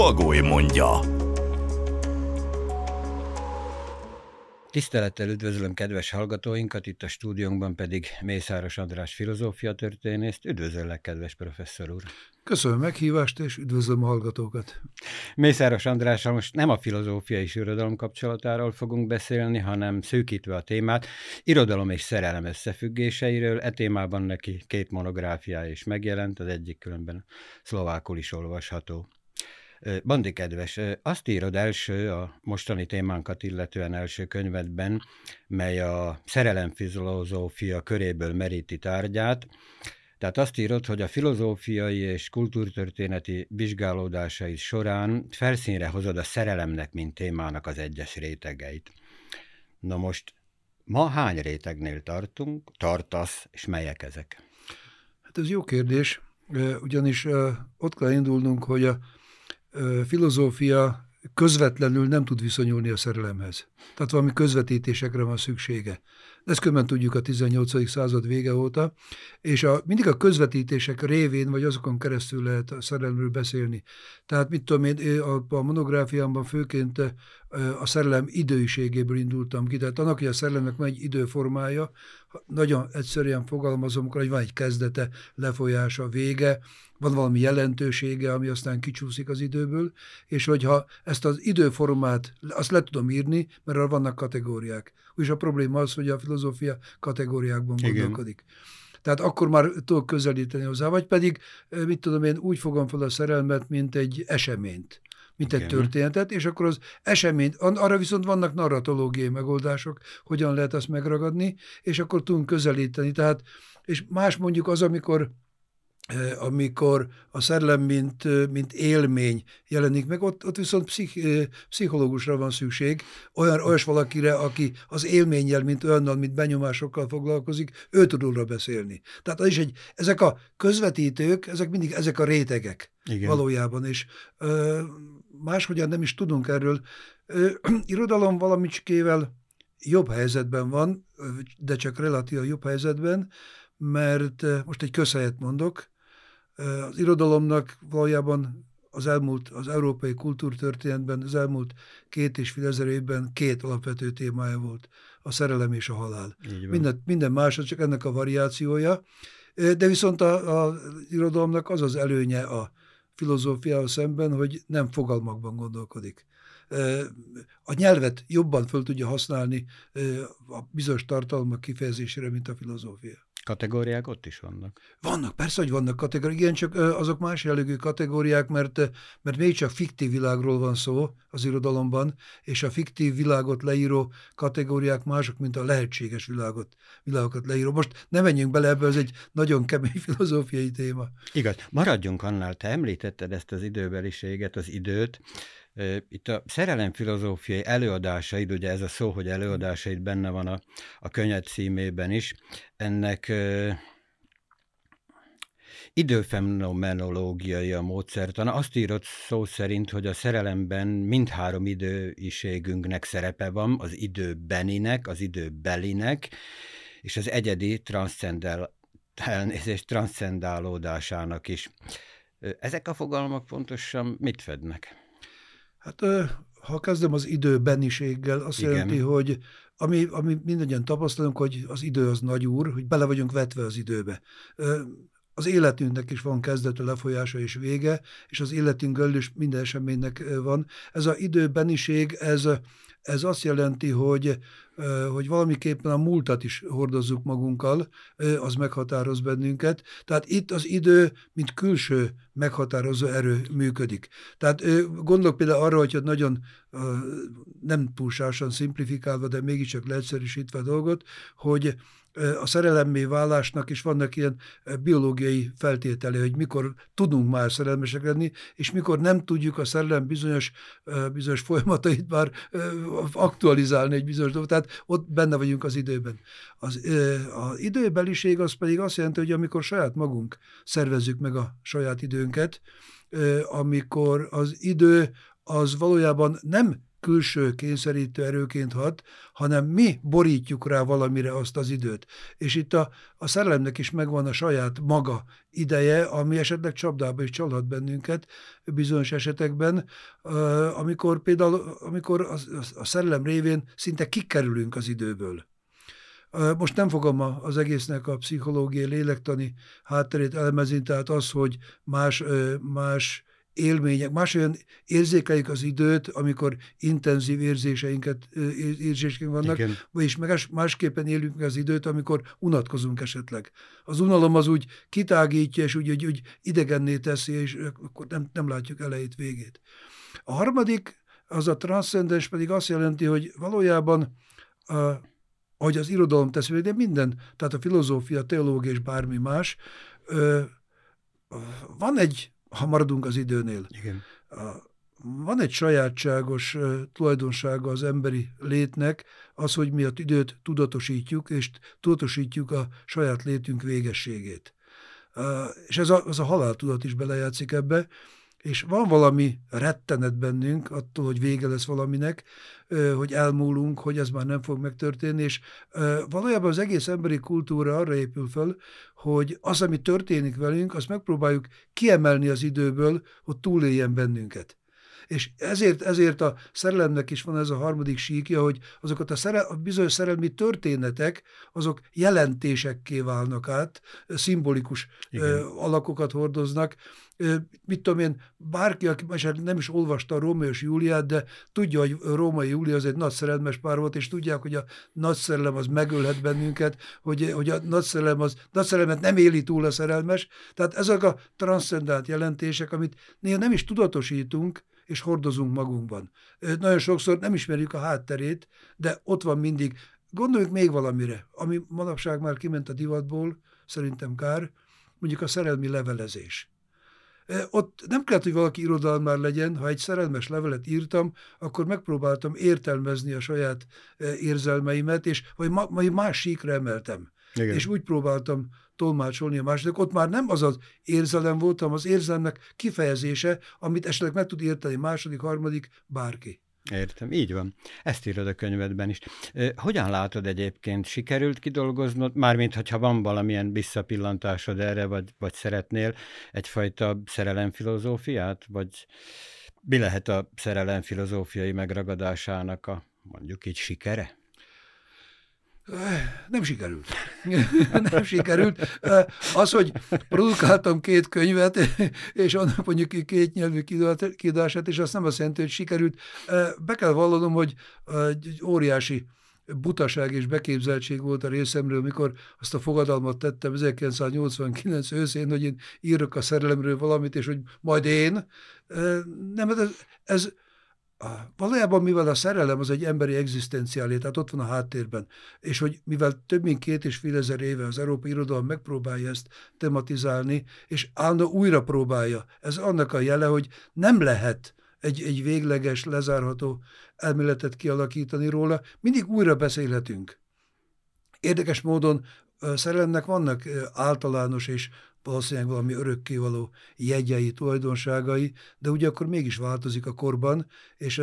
Bagoly mondja. Tisztelettel üdvözlöm kedves hallgatóinkat, itt a stúdiónkban pedig Mészáros András filozófia történészt. Üdvözöllek, kedves professzor úr! Köszönöm a meghívást, és üdvözlöm a hallgatókat! Mészáros Andrással most nem a filozófia és irodalom kapcsolatáról fogunk beszélni, hanem szűkítve a témát, irodalom és szerelem összefüggéseiről. E témában neki két monográfiája is megjelent, az egyik különben szlovákul is olvasható. Bandi kedves, azt írod első a mostani témánkat illetően első könyvedben, mely a szerelemfilozófia köréből meríti tárgyát, tehát azt írod, hogy a filozófiai és kultúrtörténeti vizsgálódásai során felszínre hozod a szerelemnek, mint témának az egyes rétegeit. Na most ma hány rétegnél tartunk, tartasz, és melyek ezek? Hát ez jó kérdés, ugyanis ott kell indulnunk, hogy a filozófia közvetlenül nem tud viszonyulni a szerelemhez. Tehát valami közvetítésekre van szüksége. Ezt különben tudjuk a 18. század vége óta, és a, mindig a közvetítések révén, vagy azokon keresztül lehet a szerelemről beszélni. Tehát mit tudom én, a, a monográfiámban főként a szerelem időiségéből indultam ki. Tehát annak, hogy a szerelemnek van egy időformája, nagyon egyszerűen fogalmazom, hogy van egy kezdete, lefolyása, vége, van valami jelentősége, ami aztán kicsúszik az időből, és hogyha ezt az időformát, azt le tudom írni, mert arra vannak kategóriák. És a probléma az, hogy a filozófia kategóriákban Igen. gondolkodik. Tehát akkor már tudok közelíteni hozzá, vagy pedig, mit tudom én, úgy fogom fel a szerelmet, mint egy eseményt mint egy történetet, és akkor az esemény, arra viszont vannak narratológiai megoldások, hogyan lehet azt megragadni, és akkor tudunk közelíteni. Tehát, és más mondjuk az, amikor amikor a szellem, mint, mint élmény jelenik meg, ott, ott viszont pszich, pszichológusra van szükség, olyan, olyas valakire, aki az élménnyel, mint olyannal, mint benyomásokkal foglalkozik, ő tud róla beszélni. Tehát az is egy, ezek a közvetítők, ezek mindig ezek a rétegek Igen. valójában, és ö, máshogyan nem is tudunk erről. Ö, irodalom valamicskével jobb helyzetben van, de csak relatív jobb helyzetben, mert most egy közhelyet mondok, az irodalomnak valójában az elmúlt, az európai kultúrtörténetben az elmúlt két és fél ezer évben két alapvető témája volt, a szerelem és a halál. Minden, minden más, csak ennek a variációja. De viszont a, irodalomnak az az előnye a filozófiával szemben, hogy nem fogalmakban gondolkodik. A nyelvet jobban föl tudja használni a bizonyos tartalmak kifejezésére, mint a filozófia. Kategóriák ott is vannak. Vannak, persze, hogy vannak kategóriák, igen, csak azok más jellegű kategóriák, mert, mert még csak fiktív világról van szó az irodalomban, és a fiktív világot leíró kategóriák mások, mint a lehetséges világot, világokat leíró. Most nem menjünk bele ebbe, ez egy nagyon kemény filozófiai téma. Igaz, maradjunk annál, te említetted ezt az időbeliséget, az időt, itt a szerelem filozófiai előadásaid, ugye ez a szó, hogy előadásaid benne van a, a könyv címében is, ennek időfenomenológiai a módszertana. Azt írott szó szerint, hogy a szerelemben mindhárom időiségünknek szerepe van, az időbeninek, az időbelinek, és az egyedi transzcendál, transzcendálódásának is. Ezek a fogalmak pontosan mit fednek? Hát ha kezdem az időbeniséggel, azt Igen. jelenti, hogy ami, ami mindannyian tapasztalunk, hogy az idő az nagy úr, hogy bele vagyunk vetve az időbe. Az életünknek is van kezdete, lefolyása és vége, és az életünkről is minden eseménynek van. Ez az időbeniség, ez, ez azt jelenti, hogy hogy valamiképpen a múltat is hordozzuk magunkkal, az meghatároz bennünket. Tehát itt az idő, mint külső meghatározó erő működik. Tehát gondolok például arra, hogy nagyon nem túlságosan szimplifikálva, de mégiscsak leegyszerűsítve a dolgot, hogy a szerelemmé válásnak is vannak ilyen biológiai feltétele, hogy mikor tudunk már szerelmesek lenni, és mikor nem tudjuk a szerelem bizonyos, bizonyos folyamatait már aktualizálni egy bizonyos dolgot, tehát ott benne vagyunk az időben. Az, az időbeliség az pedig azt jelenti, hogy amikor saját magunk szervezzük meg a saját időnket, amikor az idő az valójában nem külső kényszerítő erőként hat, hanem mi borítjuk rá valamire azt az időt. És itt a, a szerelemnek is megvan a saját maga ideje, ami esetleg csapdába is csalhat bennünket bizonyos esetekben, amikor például amikor a, a szerelem révén szinte kikerülünk az időből. Most nem fogom az egésznek a pszichológiai, lélektani hátterét elemezni, tehát az, hogy más, más élmények, más olyan érzékeljük az időt, amikor intenzív érzéseinket, érzéseink vannak, Igen. vagyis meg másképpen élünk meg az időt, amikor unatkozunk esetleg. Az unalom az úgy kitágítja, és úgy, úgy, úgy idegenné teszi, és akkor nem, nem látjuk elejét, végét. A harmadik, az a transzcendens pedig azt jelenti, hogy valójában a, ahogy az irodalom teszi, de minden, tehát a filozófia, teológia és bármi más, ö, van egy ha maradunk az időnél. Igen. Van egy sajátságos tulajdonsága az emberi létnek, az, hogy mi a időt tudatosítjuk, és tudatosítjuk a saját létünk végességét. És ez a, az a haláltudat is belejátszik ebbe, és van valami rettenet bennünk attól, hogy vége lesz valaminek, hogy elmúlunk, hogy ez már nem fog megtörténni, és valójában az egész emberi kultúra arra épül fel, hogy az, ami történik velünk, azt megpróbáljuk kiemelni az időből, hogy túléljen bennünket. És ezért, ezért a szerelemnek is van ez a harmadik síkja, hogy azokat a, szerel, a bizonyos szerelmi történetek, azok jelentésekké válnak át, szimbolikus Igen. alakokat hordoznak, mit tudom én, bárki, aki nem is olvasta a Rómeó és Júliát, de tudja, hogy Római Júlia az egy nagy szerelmes pár volt, és tudják, hogy a nagy szerelem az megölhet bennünket, hogy, hogy a nagy szerelem az, nagy szerelmet nem éli túl a szerelmes. Tehát ezek a transzcendált jelentések, amit néha nem is tudatosítunk, és hordozunk magunkban. Nagyon sokszor nem ismerjük a hátterét, de ott van mindig. Gondoljunk még valamire, ami manapság már kiment a divatból, szerintem kár, mondjuk a szerelmi levelezés. Ott nem kellett, hogy valaki irodalmár legyen, ha egy szerelmes levelet írtam, akkor megpróbáltam értelmezni a saját érzelmeimet, és vagy más síkra emeltem. Igen. És úgy próbáltam tolmácsolni a második. Ott már nem az az érzelem volt, hanem az érzelmek kifejezése, amit esetleg meg tud érteni második, harmadik, bárki. Értem, így van. Ezt írod a könyvedben is. Hogyan látod egyébként, sikerült kidolgoznod, mármint hogyha van valamilyen visszapillantásod erre, vagy, vagy szeretnél egyfajta szerelemfilozófiát, vagy mi lehet a szerelem filozófiai megragadásának a mondjuk így sikere? Nem sikerült. Nem sikerült. Az, hogy produkáltam két könyvet, és annak mondjuk két nyelvű kiadását, és azt nem azt jelenti, hogy sikerült. Be kell vallanom, hogy egy óriási butaság és beképzeltség volt a részemről, mikor azt a fogadalmat tettem 1989 őszén, hogy én írok a szerelemről valamit, és hogy majd én. Nem, ez, ez valójában mivel a szerelem az egy emberi egzisztenciálé, tehát ott van a háttérben, és hogy mivel több mint két és fél ezer éve az Európai Irodalom megpróbálja ezt tematizálni, és állandó újra próbálja, ez annak a jele, hogy nem lehet egy, egy végleges, lezárható elméletet kialakítani róla, mindig újra beszélhetünk. Érdekes módon szerelemnek vannak általános és valószínűleg valami örökkévaló jegyei, tulajdonságai, de ugye akkor mégis változik a korban, és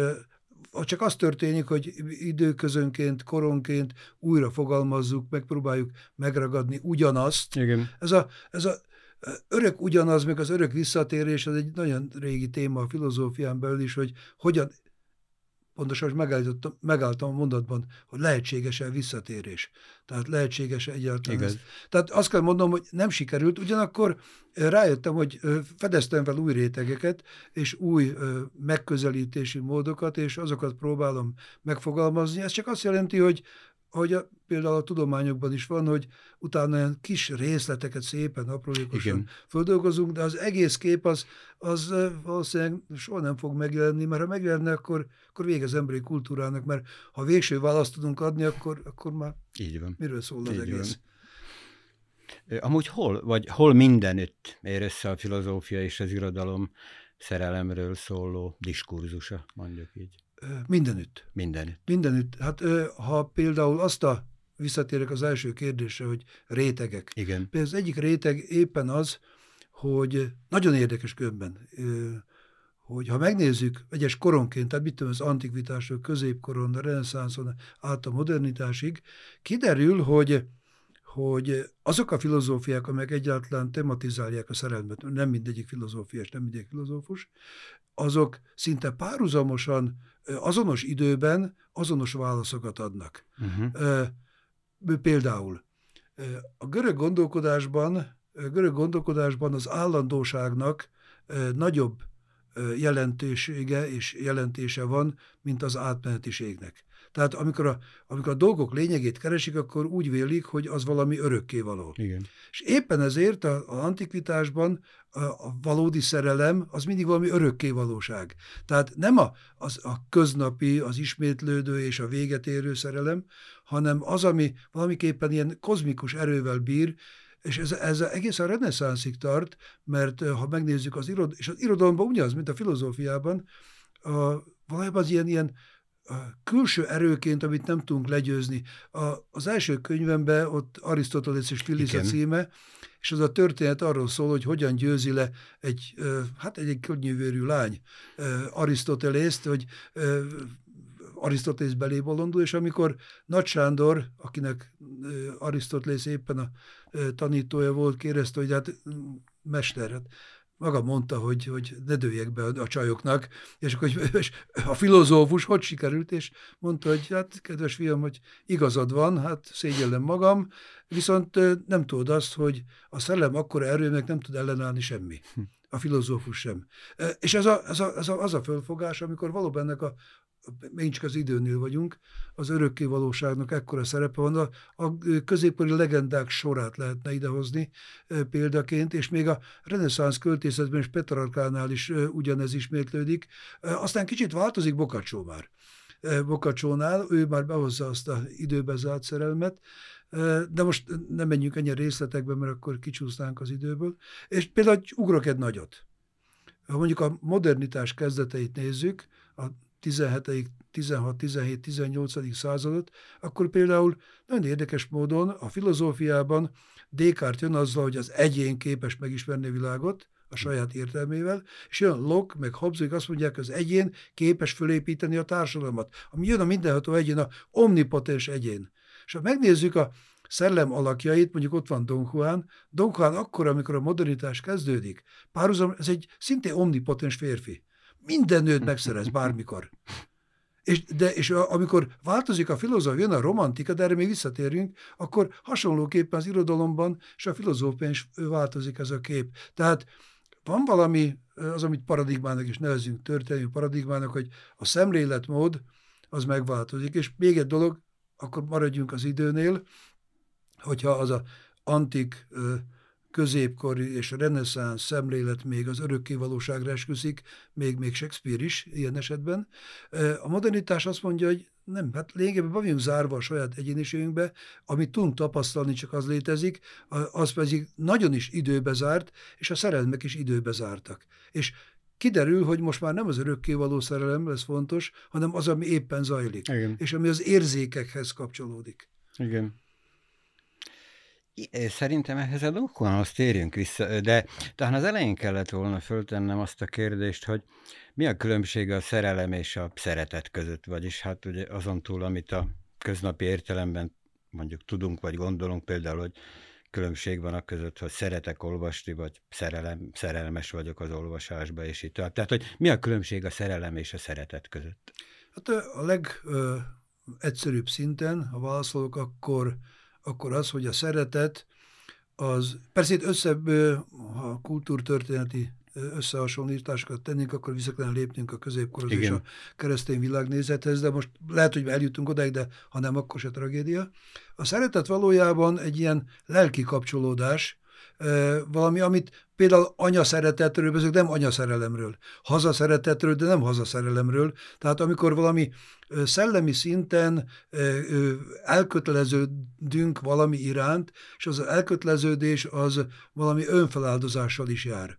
csak az történik, hogy időközönként, koronként újra fogalmazzuk, megpróbáljuk megragadni ugyanazt. Igen. Ez a, ez a örök ugyanaz, meg az örök visszatérés, az egy nagyon régi téma a filozófián belül is, hogy hogyan pontosan megállítottam, megálltam a mondatban, hogy lehetséges-e visszatérés. Tehát lehetséges-e egyáltalán. Igaz. Tehát azt kell mondom, hogy nem sikerült, ugyanakkor rájöttem, hogy fedeztem fel új rétegeket, és új megközelítési módokat, és azokat próbálom megfogalmazni. Ez csak azt jelenti, hogy ahogy a, például a tudományokban is van, hogy utána olyan kis részleteket szépen, aprólékosan Igen. földolgozunk, de az egész kép az, az valószínűleg soha nem fog megjelenni, mert ha megjelenne, akkor, akkor vége az emberi kultúrának, mert ha végső választ tudunk adni, akkor, akkor már Így van. miről szól az Így egész. Van. Amúgy hol, vagy hol mindenütt ér össze a filozófia és az irodalom szerelemről szóló diskurzusa, mondjuk így? Mindenütt. Mindenütt. Mindenütt. Hát ha például azt a, visszatérek az első kérdésre, hogy rétegek. Igen. Például az egyik réteg éppen az, hogy nagyon érdekes különben, hogy ha megnézzük egyes koronként, tehát mit tudom, az antikvitásról, középkoron, a reneszánszon át a modernitásig, kiderül, hogy hogy azok a filozófiák, amelyek egyáltalán tematizálják a szerelmet, nem mindegyik filozófiás, nem mindegyik filozófus, azok szinte párhuzamosan, azonos időben azonos válaszokat adnak. Uh-huh. Például a görög gondolkodásban, a görög gondolkodásban az állandóságnak nagyobb jelentősége és jelentése van, mint az átmenetiségnek. Tehát amikor a, amikor a dolgok lényegét keresik, akkor úgy vélik, hogy az valami örökkévaló. Igen. És éppen ezért az antikvitásban a, a valódi szerelem az mindig valami örökkévalóság. Tehát nem a, az, a köznapi, az ismétlődő és a véget érő szerelem, hanem az, ami valamiképpen ilyen kozmikus erővel bír, és ez, ez egész a reneszánszig tart, mert ha megnézzük az irodalmat, és az irodalomban ugyanaz, mint a filozófiában, a, valójában az ilyen, ilyen külső erőként, amit nem tudunk legyőzni. A, az első könyvemben ott Arisztotelész és Filisz a címe, és az a történet arról szól, hogy hogyan győzi le egy, hát egy, egy könnyűvérű lány Arisztotelészt, hogy Arisztotész belé bolondul, és amikor Nagy Sándor, akinek Arisztotelész éppen a tanítója volt, kérdezte, hogy hát mester, hát maga mondta, hogy, hogy ne dőljek be a, csajoknak, és akkor és a filozófus hogy sikerült, és mondta, hogy hát kedves fiam, hogy igazad van, hát szégyellem magam, viszont nem tudod azt, hogy a szellem akkora erőnek nem tud ellenállni semmi. A filozófus sem. És ez, a, ez, a, ez a, az a fölfogás, amikor valóban ennek a, még csak az időnél vagyunk, az örökké valóságnak ekkora szerepe van. A, a középkori legendák sorát lehetne idehozni e, példaként, és még a reneszánsz költészetben és Petrarkánál is e, ugyanez ismétlődik. E, aztán kicsit változik Bokacsó már. Bokacsónál, ő már behozza azt a időbe zárt szerelmet, de most nem menjünk ennyi részletekbe, mert akkor kicsúsznánk az időből. És például ugrok egy nagyot. Ha mondjuk a modernitás kezdeteit nézzük, a 17 16, 17, 18. századot, akkor például nagyon érdekes módon a filozófiában Descartes jön azzal, hogy az egyén képes megismerni a világot, a saját értelmével, és jön Locke, meg Hobbes, azt mondják, hogy az egyén képes fölépíteni a társadalmat. Ami jön a mindenható egyén, a omnipotens egyén. És ha megnézzük a szellem alakjait, mondjuk ott van Don Juan, Don Juan akkor, amikor a modernitás kezdődik, párhuzam, ez egy szintén omnipotens férfi. Minden nőt megszerez bármikor. És, de, és amikor változik a filozófia, jön a romantika, de erre még visszatérünk, akkor hasonlóképpen az irodalomban és a filozófián is változik ez a kép. Tehát van valami, az, amit paradigmának is nevezünk, történelmi paradigmának, hogy a szemléletmód az megváltozik. És még egy dolog, akkor maradjunk az időnél, hogyha az a antik középkori és reneszánsz szemlélet még az örökkévalóságra esküszik, még, még Shakespeare is ilyen esetben. A modernitás azt mondja, hogy nem, hát lényegében be vagyunk zárva a saját egyéniségünkbe, amit tudunk tapasztalni, csak az létezik, az pedig nagyon is időbe zárt, és a szerelmek is időbe zártak. És kiderül, hogy most már nem az örökkévaló szerelem lesz fontos, hanem az, ami éppen zajlik, Igen. és ami az érzékekhez kapcsolódik. Igen. Szerintem ehhez a Dokkonhoz térjünk vissza, de talán az elején kellett volna föltennem azt a kérdést, hogy mi a különbség a szerelem és a szeretet között, vagyis hát ugye azon túl, amit a köznapi értelemben mondjuk tudunk, vagy gondolunk például, hogy különbség van a között, hogy szeretek olvasni, vagy szerelem, szerelmes vagyok az olvasásba, és így tovább. Tehát, hogy mi a különbség a szerelem és a szeretet között? Hát a legegyszerűbb szinten, ha válaszolok, akkor akkor az, hogy a szeretet, az persze itt összebb a kultúrtörténeti összehasonlításokat tennénk, akkor vissza kellene lépnünk a középkorhoz Igen. és a keresztény világnézethez, de most lehet, hogy eljutunk odáig, de ha nem, akkor se tragédia. A szeretet valójában egy ilyen lelki kapcsolódás, valami, amit például anya szeretetről beszélünk, nem anya szerelemről, haza szeretetről, de nem haza szerelemről. Tehát amikor valami szellemi szinten elköteleződünk valami iránt, és az elköteleződés az valami önfeláldozással is jár.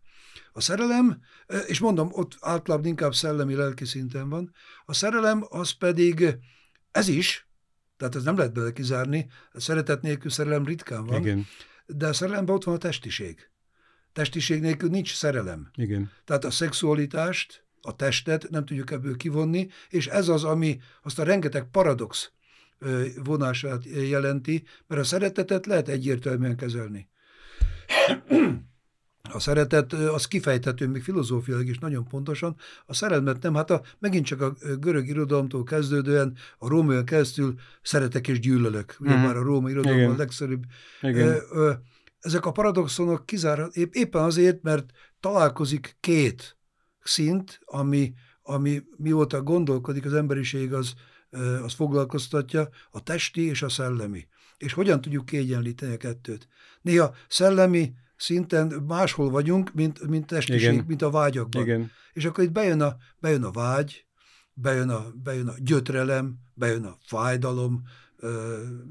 A szerelem, és mondom, ott általában inkább szellemi-lelki szinten van, a szerelem az pedig ez is, tehát ez nem lehet bele kizárni, a szeretet nélkül szerelem ritkán van, Igen. de a szerelemben ott van a testiség. Testiség nélkül nincs szerelem. Igen. Tehát a szexualitást, a testet nem tudjuk ebből kivonni, és ez az, ami azt a rengeteg paradox vonását jelenti, mert a szeretetet lehet egyértelműen kezelni. A szeretet, az kifejthető még filozófiailag is nagyon pontosan. A szerelmet nem, hát a, megint csak a görög irodalomtól kezdődően, a római keresztül szeretek és gyűlölök. Ugye mm. már a római irodalom a legszerűbb. Igen. Ezek a paradoxonok kizár, épp, éppen azért, mert találkozik két szint, ami, ami mióta gondolkodik az emberiség, az, az foglalkoztatja, a testi és a szellemi. És hogyan tudjuk kiegyenlíteni a kettőt? Néha szellemi szinten máshol vagyunk, mint, mint testiség, Igen. mint a vágyakban. Igen. És akkor itt bejön a, bejön a vágy, bejön a, bejön a gyötrelem, bejön a fájdalom,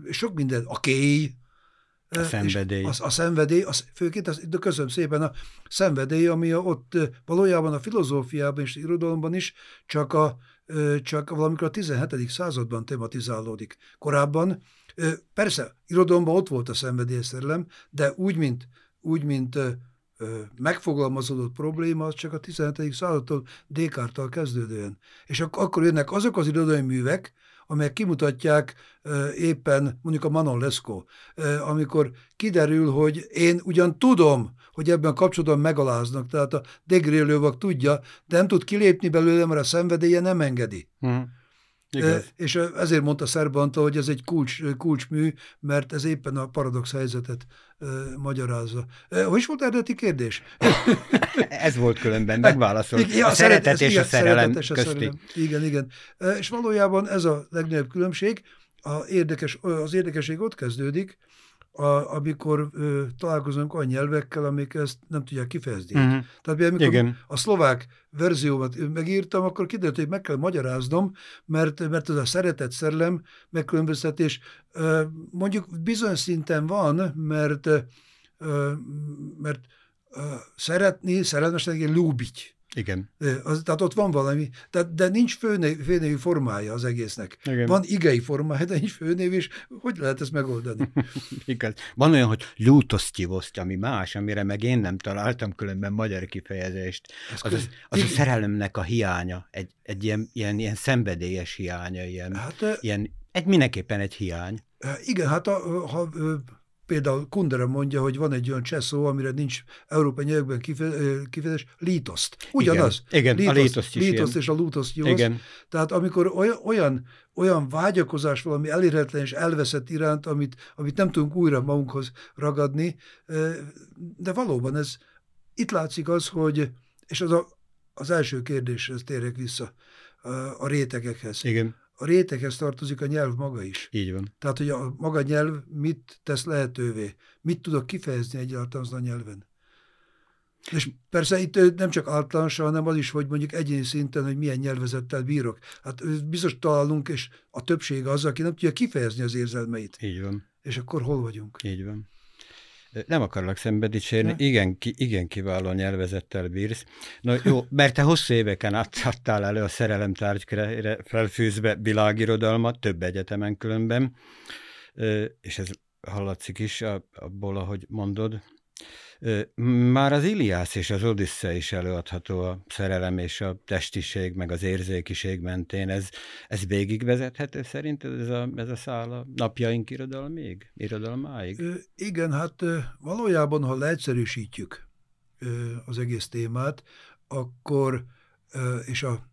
és sok minden, a kéj, a szenvedély. Az, a szenvedély, az, főként, az, de köszönöm szépen, a szenvedély, ami a, ott valójában a filozófiában és irodalomban is csak, a, csak valamikor a 17. században tematizálódik. Korábban, persze, irodalomban ott volt a szenvedélyszerelem, de úgy, mint, úgy, mint megfogalmazódott probléma, az csak a 17. századtól Descartes-tal kezdődően. És ak- akkor jönnek azok az irodalmi művek, amelyek kimutatják éppen mondjuk a Manon Lescaut, amikor kiderül, hogy én ugyan tudom, hogy ebben kapcsolatban megaláznak, tehát a degrélővak tudja, de nem tud kilépni belőle, mert a szenvedélye nem engedi. Hmm. Igaz. És ezért mondta Szerbanta, hogy ez egy kulcs, kulcsmű, mert ez éppen a paradox helyzetet uh, magyarázza. Uh, hogy is volt eredeti kérdés? ez volt különben, megválaszolt. Ja, a, szeretet és igen, a szerelem és a Szerelem. Igen, igen. Uh, és valójában ez a legnagyobb különbség. A érdekes, az érdekesség ott kezdődik, a, amikor ö, találkozunk olyan nyelvekkel, amik ezt nem tudják kifejezni. Uh-huh. Tehát amikor Igen. a szlovák verziómat megírtam, akkor kiderült, hogy meg kell magyaráznom, mert, mert ez a szeretet szerelem megkülönböztetés ö, mondjuk bizonyos szinten van, mert, ö, mert ö, szeretni, szerelmesnek lúbigy. Igen. Az, tehát ott van valami, tehát, de nincs főnév, főnévű formája az egésznek. Igen. Van igei formája, de nincs főnév, és hogy lehet ezt megoldani? Igaz. Van olyan, hogy lútosztyivoszt, ami más, amire meg én nem találtam különben magyar kifejezést. Az, az, az a szerelemnek a hiánya, egy, egy ilyen, ilyen, ilyen szenvedélyes hiánya, ilyen, hát, ilyen, egy mindenképpen egy hiány. Igen, hát a, ha Például Kundera mondja, hogy van egy olyan cseszó, amire nincs európai nyelvben kifejezés, lítoszt. Ugyanaz. Igen, igen lítoszt, a lítoszt is Lítoszt és a lútoszt. Igen. Tehát amikor olyan, olyan vágyakozás valami elérhetlen és elveszett iránt, amit, amit nem tudunk újra magunkhoz ragadni, de valóban ez, itt látszik az, hogy, és az a, az első kérdéshez térek vissza, a, a rétegekhez. Igen a réteghez tartozik a nyelv maga is. Így van. Tehát, hogy a maga nyelv mit tesz lehetővé, mit tudok kifejezni egyáltalán azon a nyelven. És persze itt nem csak általánosan, hanem az is, hogy mondjuk egyéni szinten, hogy milyen nyelvezettel bírok. Hát biztos találunk, és a többség az, aki nem tudja kifejezni az érzelmeit. Így van. És akkor hol vagyunk? Így van. Nem akarlak szembe dicsérni, igen, ki, igen kiváló nyelvezettel bírsz. Na jó, mert te hosszú éveken adtál elő a szerelem tárgykere felfűzve világirodalmat, több egyetemen különben, és ez hallatszik is abból, ahogy mondod, már az Iliász és az Odissze is előadható a szerelem és a testiség, meg az érzékiség mentén. Ez, ez végigvezethető szerint ez a, ez a szál a napjaink irodalmig, irodalmáig? Igen, hát valójában, ha leegyszerűsítjük az egész témát, akkor, és a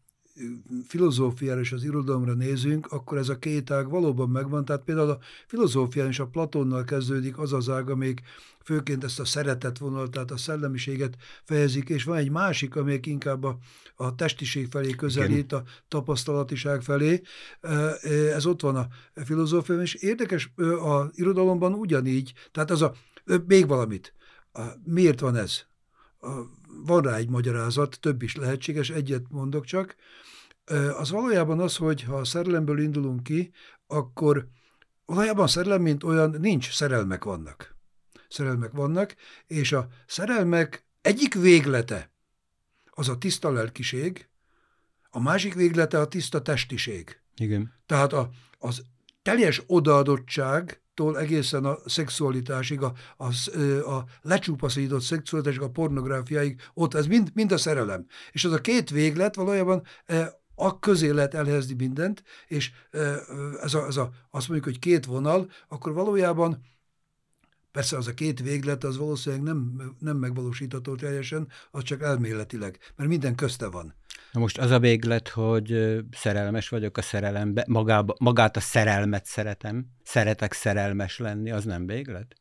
filozófiára és az irodalomra nézünk, akkor ez a két ág valóban megvan. Tehát például a filozófián és a Platonnal kezdődik az az ág, amelyik főként ezt a szeretet vonal, tehát a szellemiséget fejezik, és van egy másik, amelyik inkább a, a testiség felé közelít, Igen. a tapasztalatiság felé. Ez ott van a filozófiában, és érdekes, a irodalomban ugyanígy, tehát az a, még valamit. Miért van ez? Van rá egy magyarázat, több is lehetséges, egyet mondok csak. Az valójában az, hogy ha a szerelemből indulunk ki, akkor valójában szerelem, mint olyan, nincs, szerelmek vannak szerelmek vannak, és a szerelmek egyik véglete az a tiszta lelkiség, a másik véglete a tiszta testiség. Igen. Tehát a, az teljes odaadottságtól egészen a szexualitásig, a, a, a lecsupaszított szexualitásig, a pornográfiáig, ott ez mind, mind a szerelem. És az a két véglet valójában a közé lehet elhelyezni mindent, és ez a, ez a, azt mondjuk, hogy két vonal, akkor valójában Persze az a két véglet az valószínűleg nem, nem megvalósítható teljesen, az csak elméletileg, mert minden közte van. Na most az a véglet, hogy szerelmes vagyok a szerelembe, magába, magát a szerelmet szeretem, szeretek szerelmes lenni, az nem véglet?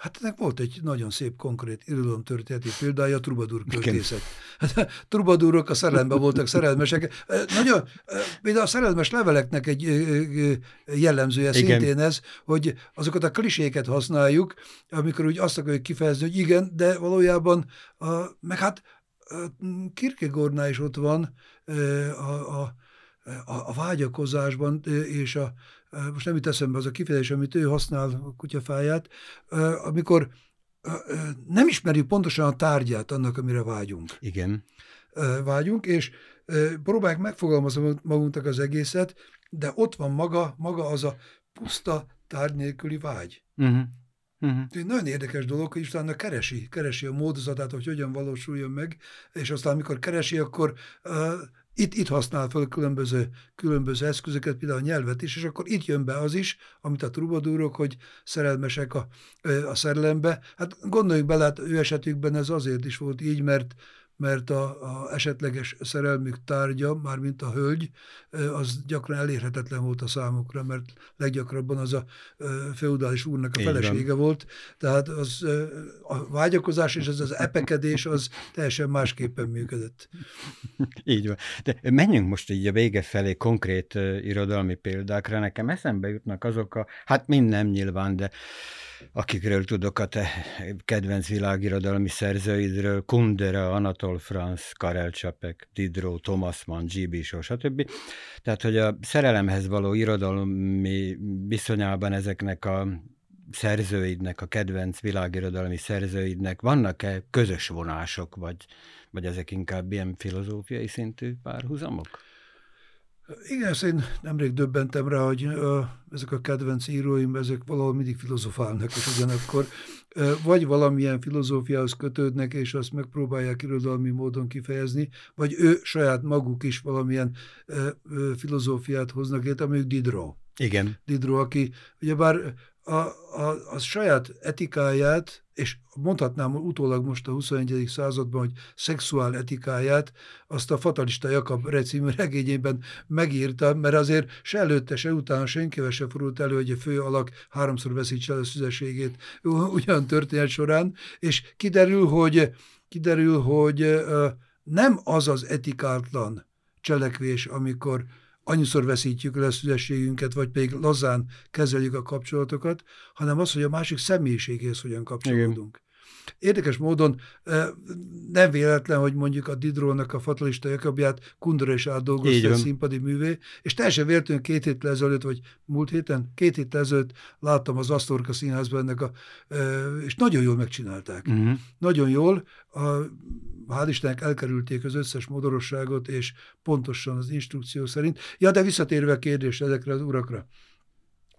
Hát ennek volt egy nagyon szép, konkrét irodalomtörténeti példája, a Trubadur költészet. Hát, trubadúrok a szerelemben voltak szerelmesek. Nagyon, például a szerelmes leveleknek egy jellemzője Igen. szintén ez, hogy azokat a kliséket használjuk, amikor úgy azt akarjuk kifejezni, hogy igen, de valójában, a, meg hát Kierkegaardnál is ott van a, a a, a vágyakozásban és a, most nem jut eszembe az a kifejezés, amit ő használ a kutyafáját, amikor nem ismerjük pontosan a tárgyát annak, amire vágyunk. Igen. Vágyunk, és próbáljuk megfogalmazni magunknak az egészet, de ott van maga, maga az a puszta tárgy nélküli vágy. Uh-huh. Uh-huh. Egy nagyon érdekes dolog, hogy utána keresi, keresi a módozatát, hogy hogyan valósuljon meg, és aztán amikor keresi, akkor uh, itt, itt használ fel különböző, különböző eszközöket, például a nyelvet is, és akkor itt jön be az is, amit a trubadúrok, hogy szerelmesek a, a szerelembe. Hát gondoljuk bele, hát ő esetükben ez azért is volt így, mert mert a, a esetleges szerelmük tárgya, mármint a hölgy, az gyakran elérhetetlen volt a számukra, mert leggyakrabban az a feudális úrnak a felesége volt, tehát az a vágyakozás és az az epekedés az teljesen másképpen működött. Így van. De menjünk most így a vége felé konkrét irodalmi példákra. Nekem eszembe jutnak azok a, hát mind nem nyilván, de akikről tudok a te kedvenc világirodalmi szerzőidről, Kundera, Anatol Franz, Karel Csapek, Diderot, Thomas Mann, G.B. Shaw, stb. Tehát, hogy a szerelemhez való irodalmi viszonyában ezeknek a szerzőidnek, a kedvenc világirodalmi szerzőidnek vannak-e közös vonások, vagy, vagy ezek inkább ilyen filozófiai szintű párhuzamok? Igen, ezt én nemrég döbbentem rá, hogy uh, ezek a kedvenc íróim, ezek valahol mindig filozofálnak, és ugyanakkor uh, vagy valamilyen filozófiához kötődnek, és azt megpróbálják irodalmi módon kifejezni, vagy ő saját maguk is valamilyen uh, uh, filozófiát hoznak létre, mondjuk Diderot. Igen. Diderot, aki ugyebár a, a, a saját etikáját, és mondhatnám utólag most a 21. században, hogy szexuál etikáját, azt a Fatalista Jakab recímű regényében megírta, mert azért se előtte, se utána senkivel se fordult elő, hogy a fő alak háromszor veszítse el a szüzességét ugyan történet során, és kiderül, hogy, kiderül, hogy nem az az etikátlan cselekvés, amikor annyiszor veszítjük le szüzességünket, vagy pedig lazán kezeljük a kapcsolatokat, hanem az, hogy a másik személyiségéhez hogyan kapcsolódunk. Igen. Érdekes módon nem véletlen, hogy mondjuk a Didrónak a fatalista Jakabját Kundra is átdolgozta a színpadi művé, és teljesen véletlenül két héttel ezelőtt, vagy múlt héten, két héttel ezelőtt láttam az Asztorka színházban ennek a, és nagyon jól megcsinálták. Uh-huh. Nagyon jól, a, hál' Istennek elkerülték az összes modorosságot, és pontosan az instrukció szerint. Ja, de visszatérve a kérdés ezekre az urakra.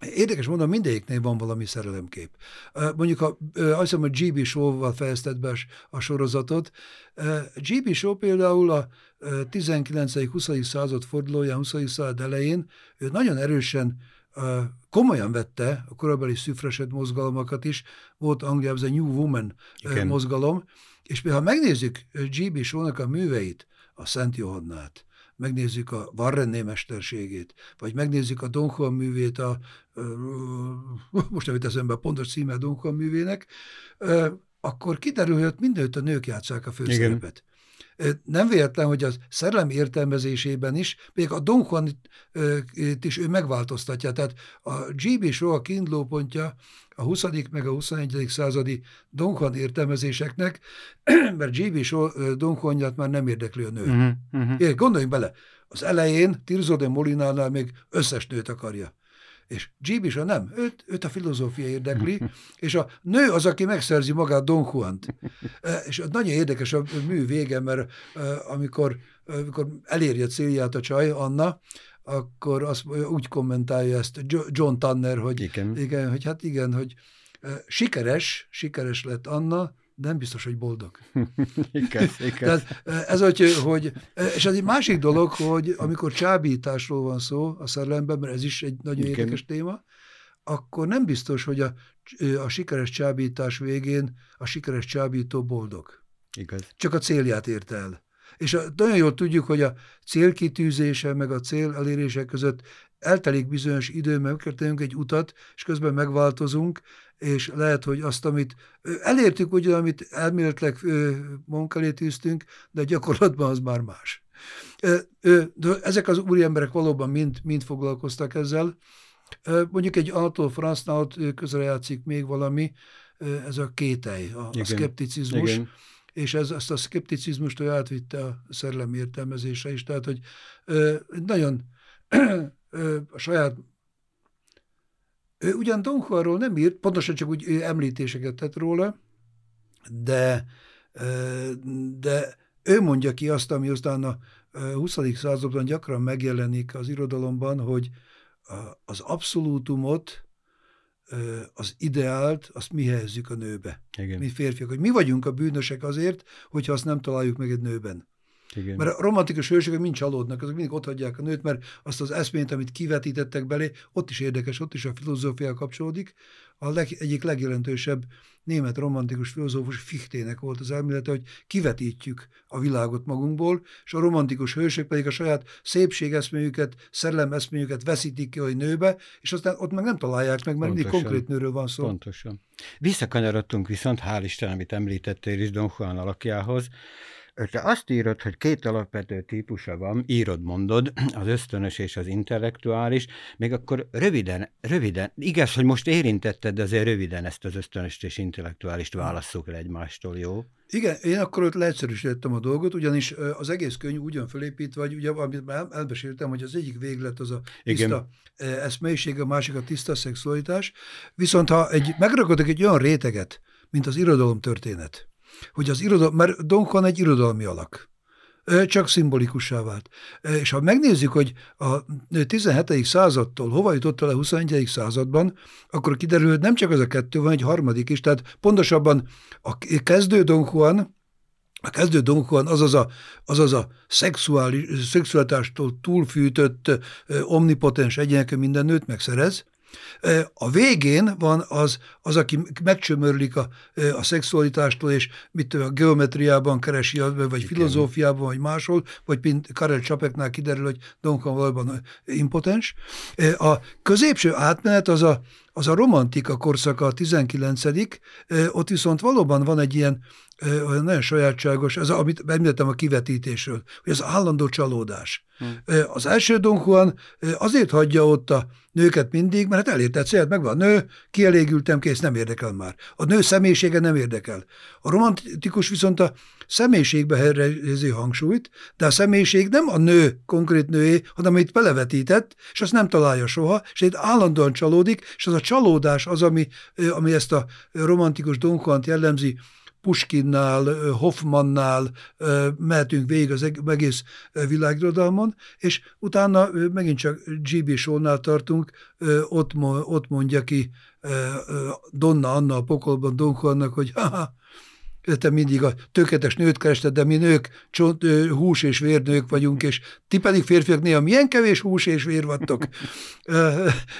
Érdekes mondom, mindegyiknél van valami szerelemkép. Mondjuk, a, azt hiszem, hogy G.B. Shaw-val fejezted be a sorozatot. G.B. Shaw például a 19.-20. század fordulóján, 20. század elején, ő nagyon erősen komolyan vette a korabeli szüfresed mozgalmakat is, volt Angliában ez a New Woman Igen. mozgalom, és ha megnézzük G.B. Shaw-nak a műveit, a Szent Johannát, megnézzük a Varrenné mesterségét, vagy megnézzük a Don Juan művét, a, most nem jut eszembe a pontos címe a Don Juan művének, akkor kiderül, hogy mindenütt a nők játszák a főszerepet. Igen. Nem véletlen, hogy az szerelem értelmezésében is, még a Don Juan is ő megváltoztatja. Tehát a GB Show a kiinduló pontja a 20. meg a 21. századi Don Juan értelmezéseknek, mert GB Show Don Juanját már nem érdekli a nő. Uh-huh, uh-huh. Gondoljunk bele, az elején Tirzo de Molinánál még összes nőt akarja. És Gibisa nem, őt, őt a filozófia érdekli, és a nő az, aki megszerzi magát Don Juan-t. És nagyon érdekes a mű vége, mert amikor, amikor eléri a célját a csaj, Anna, akkor azt úgy kommentálja ezt John Tanner, hogy igen, igen hogy hát igen, hogy sikeres, sikeres lett Anna, nem biztos, hogy boldog. igaz, igaz. Tehát ez, hogy, hogy, és ez egy másik dolog, hogy amikor csábításról van szó a szerelemben, mert ez is egy nagyon Igen. érdekes téma, akkor nem biztos, hogy a, a sikeres csábítás végén a sikeres csábító boldog. Igaz. Csak a célját ért el. És a, nagyon jól tudjuk, hogy a célkitűzése meg a cél elérése között eltelik bizonyos idő, mert egy utat, és közben megváltozunk, és lehet, hogy azt, amit elértük ugyan, amit elméletileg magunk elé tűztünk, de gyakorlatban az már más. De ezek az úri emberek valóban mind, mind foglalkoztak ezzel. Mondjuk egy Anatol Franznál közre játszik még valami, ez a kételj, a, a szkepticizmus. Igen és ez, ezt a szkepticizmust ő átvitte a szerelem értelmezése is, tehát hogy ö, nagyon ö, a saját ő ugyan Don Juanról nem írt, pontosan csak úgy említéseket tett róla, de, de ő mondja ki azt, ami aztán a 20. században gyakran megjelenik az irodalomban, hogy az abszolútumot, az ideált, azt mi helyezzük a nőbe. Igen. Mi férfiak, hogy mi vagyunk a bűnösek azért, hogyha azt nem találjuk meg egy nőben. Igen. Mert a romantikus hősök mind csalódnak, azok mindig ott hagyják a nőt, mert azt az eszményt, amit kivetítettek belé, ott is érdekes, ott is a filozófia kapcsolódik. A leg, egyik legjelentősebb német romantikus filozófus Fichtének volt az elmélete, hogy kivetítjük a világot magunkból, és a romantikus hősök pedig a saját szépségeszméjüket, eszméjüket veszítik ki a nőbe, és aztán ott meg nem találják meg, mert mindig konkrét nőről van szó. Pontosan. Visszakanyarodtunk viszont, hál' Isten, amit említettél is Don Juan alakjához, te azt írod, hogy két alapvető típusa van, írod, mondod, az ösztönös és az intellektuális, még akkor röviden, röviden, igaz, hogy most érintetted, de azért röviden ezt az ösztönöst és intellektuálist válasszuk le egymástól, jó? Igen, én akkor ott leegyszerűsítettem a dolgot, ugyanis az egész könyv ugyan fölépítve, vagy ugye, amit már elbeséltem, hogy az egyik véglet az a tiszta Igen. eszmélyiség, a másik a tiszta szexualitás, viszont ha egy, megragadok egy olyan réteget, mint az irodalom történet, hogy az irodalom, mert Don Juan egy irodalmi alak csak szimbolikussá vált. És ha megnézzük, hogy a 17. századtól hova jutott el a 21. században, akkor kiderül, hogy nem csak az a kettő, van egy harmadik is, tehát pontosabban a kezdő Don Juan, a kezdő Don Juan azaz a, azaz a szexuális, szexualitástól túlfűtött, omnipotens egyenekű minden nőt megszerez, a végén van az, az aki megcsömörlik a, a szexualitástól, és mit a geometriában keresi, vagy Igen. filozófiában, vagy máshol, vagy mint Karel Csapeknál kiderül, hogy Don Juan valóban impotens. A középső átmenet az a, az a romantika korszaka, a 19 ott viszont valóban van egy ilyen olyan nagyon sajátságos, ez, amit említettem a kivetítésről, hogy az állandó csalódás. Hmm. Az első Don Juan azért hagyja ott a nőket mindig, mert hát elérte célt, megvan a nő, kielégültem, kész, nem érdekel már. A nő személyisége nem érdekel. A romantikus viszont a személyiségbe helyezi hangsúlyt, de a személyiség nem a nő konkrét nőé, hanem amit belevetített, és azt nem találja soha, és itt állandóan csalódik, és az a csalódás az, ami, ami ezt a romantikus Don Juan jellemzi, Puskinnál, Hoffmannál mehetünk végig az egész világirodalmon, és utána megint csak G.B. Shaw-nál tartunk, ott, ott mondja ki Donna Anna a pokolban Don Juannak, hogy haha, te mindig a tökéletes nőt kerested, de mi nők csont, hús és vérnők vagyunk, és ti pedig férfiak néha milyen kevés hús és vér vagytok.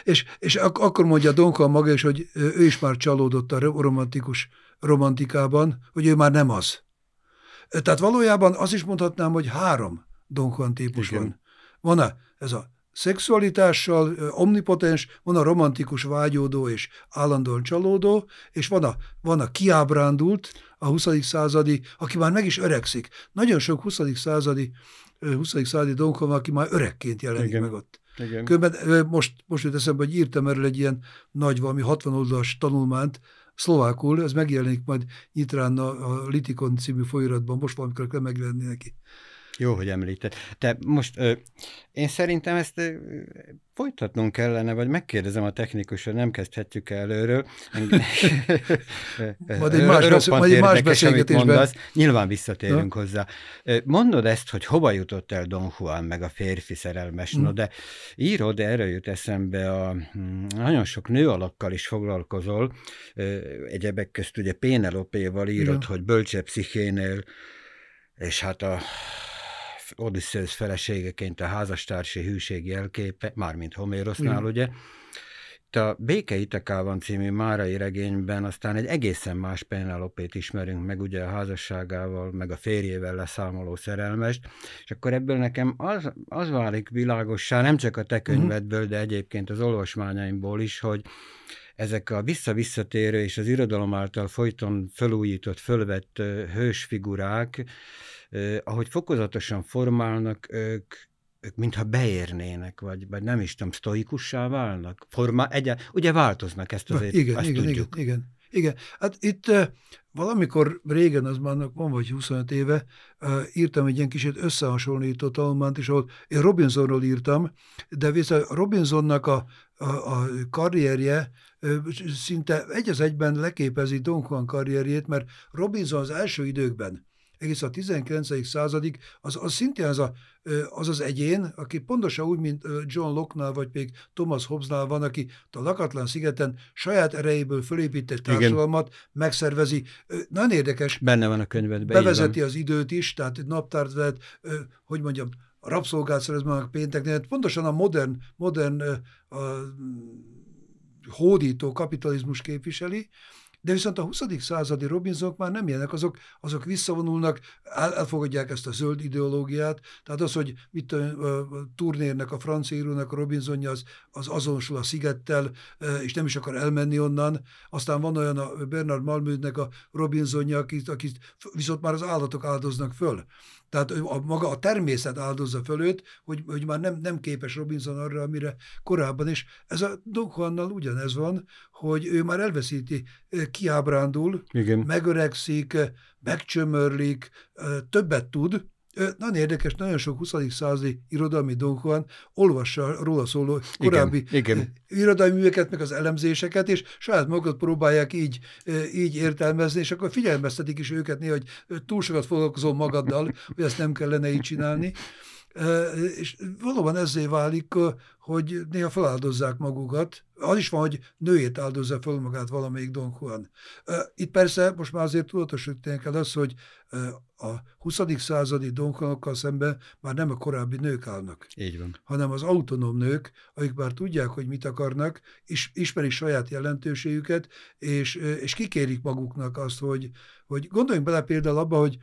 és, és ak- akkor mondja Don Juan maga is, hogy ő is már csalódott a romantikus romantikában, hogy ő már nem az. Tehát valójában azt is mondhatnám, hogy három Don Juan típus Igen. van. Van-e ez a szexualitással omnipotens, van a romantikus vágyódó és állandóan csalódó, és van a, van a kiábrándult, a 20. századi, aki már meg is öregszik. Nagyon sok 20. századi, 20. századi Don aki már öregként jelenik Igen. meg ott. Igen. Különben most, most jut eszembe, hogy írtam erről egy ilyen nagy, valami 60 oldalas tanulmányt, szlovákul, ez megjelenik majd Nyitrán a, a Litikon című folyiratban, most valamikor kell megjelenni neki. Jó, hogy említett. Te most ö, én szerintem ezt ö, folytatnunk kellene, vagy megkérdezem a technikusra, nem kezdhetjük előről. majd egy más, besz- majd egy más beszélgetésben. Nyilván visszatérünk no? hozzá. Mondod ezt, hogy hova jutott el Don Juan, meg a férfi szerelmes, mm. no de írod, erre jut eszembe, a, hm, nagyon sok nő alakkal is foglalkozol, egyebek közt ugye Pénelopéval írod, Igen. hogy bölcsebb pszichénél, és hát a Odysseus feleségeként a házastársi hűség jelképe, mármint Homérosznál, ugye. Itt a Béke Itakában című Márai regényben aztán egy egészen más Penelopét ismerünk meg, ugye a házasságával, meg a férjével leszámoló szerelmest, és akkor ebből nekem az, az válik világossá, nem csak a te mhm. könyvedből, de egyébként az olvasmányaimból is, hogy ezek a vissza-visszatérő és az irodalom által folyton felújított, fölvett hősfigurák, ahogy fokozatosan formálnak, ők, ők mintha beérnének, vagy, vagy nem is tudom, sztoikussá válnak. Formá, egy, ugye változnak ezt azért, igen, azt igen, tudjuk. Igen, igen. Igen, hát itt valamikor régen, az már van vagy 25 éve, írtam egy ilyen kicsit összehasonlító tanulmányt is, ahol én Robinsonról írtam, de viszont Robinsonnak a, a, a karrierje szinte egy az egyben leképezi Don Juan karrierjét, mert Robinson az első időkben egész a 19. századig, az, az szintén az, a, az az egyén, aki pontosan úgy, mint John Locke-nál, vagy még Thomas Hobbesnál van, aki a lakatlan szigeten saját erejéből fölépített társadalmat Igen. megszervezi. Nagyon érdekes. Benne van a könyvedben. Bevezeti az időt is, tehát naptárt lehet, hogy mondjam, a rabszolgát szereznek pénteknél. Pontosan a modern, modern a, hódító kapitalizmus képviseli, de viszont a 20. századi Robinsonok már nem ilyenek, azok, azok visszavonulnak, el, elfogadják ezt a zöld ideológiát, tehát az, hogy mit a, Turnérnek, a francia írónak a Robinsonja az, az azonosul a szigettel, és nem is akar elmenni onnan. Aztán van olyan a Bernard Malmödnek a Robinsonja, akit, akit viszont már az állatok áldoznak föl. Tehát a, maga a természet áldozza fölőt, hogy, hogy már nem, nem képes Robinson arra, amire korábban, és ez a Don Juannal ugyanez van, hogy ő már elveszíti, kiábrándul, Igen. megöregszik, megcsömörlik, többet tud, nagyon érdekes, nagyon sok 20. századi irodalmi Don Juan olvassa róla szóló korábbi igen, igen. irodalmi műveket, meg az elemzéseket, és saját magukat próbálják így, így értelmezni, és akkor figyelmeztetik is őket néha, hogy túl sokat foglalkozol magaddal, hogy ezt nem kellene így csinálni. És valóban ezzé válik, hogy néha feláldozzák magukat. Az is van, hogy nőjét áldozza fel magát valamelyik Don Juan. Itt persze most már azért tudatosítani kell az, hogy a 20. századi Don Juanokkal szemben már nem a korábbi nők állnak. Így van. Hanem az autonóm nők, akik már tudják, hogy mit akarnak, és ismerik saját jelentőségüket, és, és kikérik maguknak azt, hogy, hogy gondoljunk bele például abba, hogy,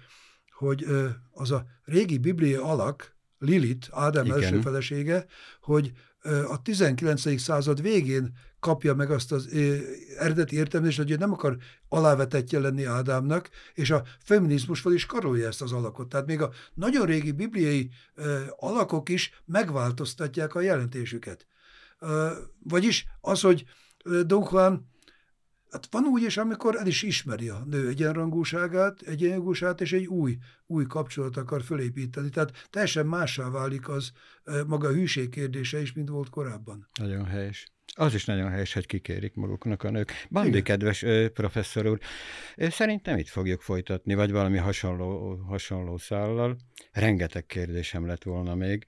hogy az a régi biblia alak, Lilith, Ádám Igen. első felesége, hogy a 19. század végén kapja meg azt az eredeti értelmezést, hogy ő nem akar alávetetje lenni Ádámnak, és a feminizmusval is karolja ezt az alakot. Tehát még a nagyon régi bibliai alakok is megváltoztatják a jelentésüket. Vagyis az, hogy Don Juan Hát van úgy is, amikor el is ismeri a nő egyenrangúságát, egyenjogúságát, és egy új, új kapcsolat akar fölépíteni. Tehát teljesen mássá válik az maga a hűség kérdése is, mint volt korábban. Nagyon helyes. Az is nagyon helyes, hogy kikérik maguknak a nők. Bandi, Igen. kedves ö, professzor úr, szerintem itt fogjuk folytatni, vagy valami hasonló, hasonló szállal. Rengeteg kérdésem lett volna még.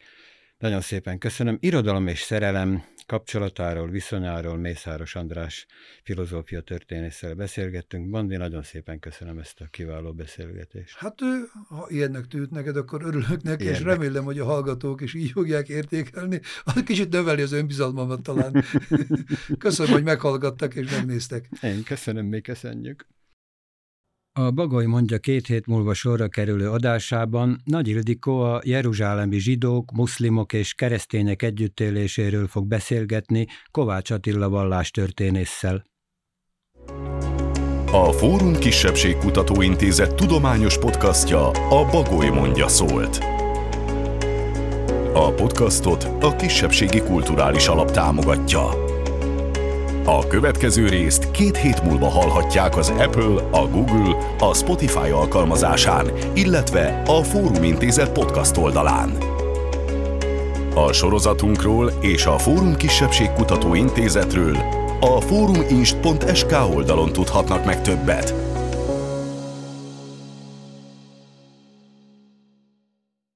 Nagyon szépen köszönöm. Irodalom és szerelem kapcsolatáról, viszonyáról Mészáros András filozófia történésszel beszélgettünk. Bandi, nagyon szépen köszönöm ezt a kiváló beszélgetést. Hát, ha ilyennek tűnt neked, akkor örülök neki, Ilyennek. és remélem, hogy a hallgatók is így fogják értékelni. Kicsit növeli az önbizalmamat talán. Köszönöm, hogy meghallgattak és megnéztek. Én köszönöm, mi köszönjük. A Bagoly mondja két hét múlva sorra kerülő adásában Nagy Ildikó a jeruzsálemi zsidók, muszlimok és keresztények együttéléséről fog beszélgetni Kovács Attila vallástörténésszel. A Fórum Kisebbségkutató Intézet tudományos podcastja a Bagoly mondja szólt. A podcastot a Kisebbségi Kulturális Alap támogatja. A következő részt két hét múlva hallhatják az Apple, a Google, a Spotify alkalmazásán, illetve a Fórum Intézet podcast oldalán. A sorozatunkról és a Fórum Kisebbségkutató Intézetről a foruminst.sk oldalon tudhatnak meg többet.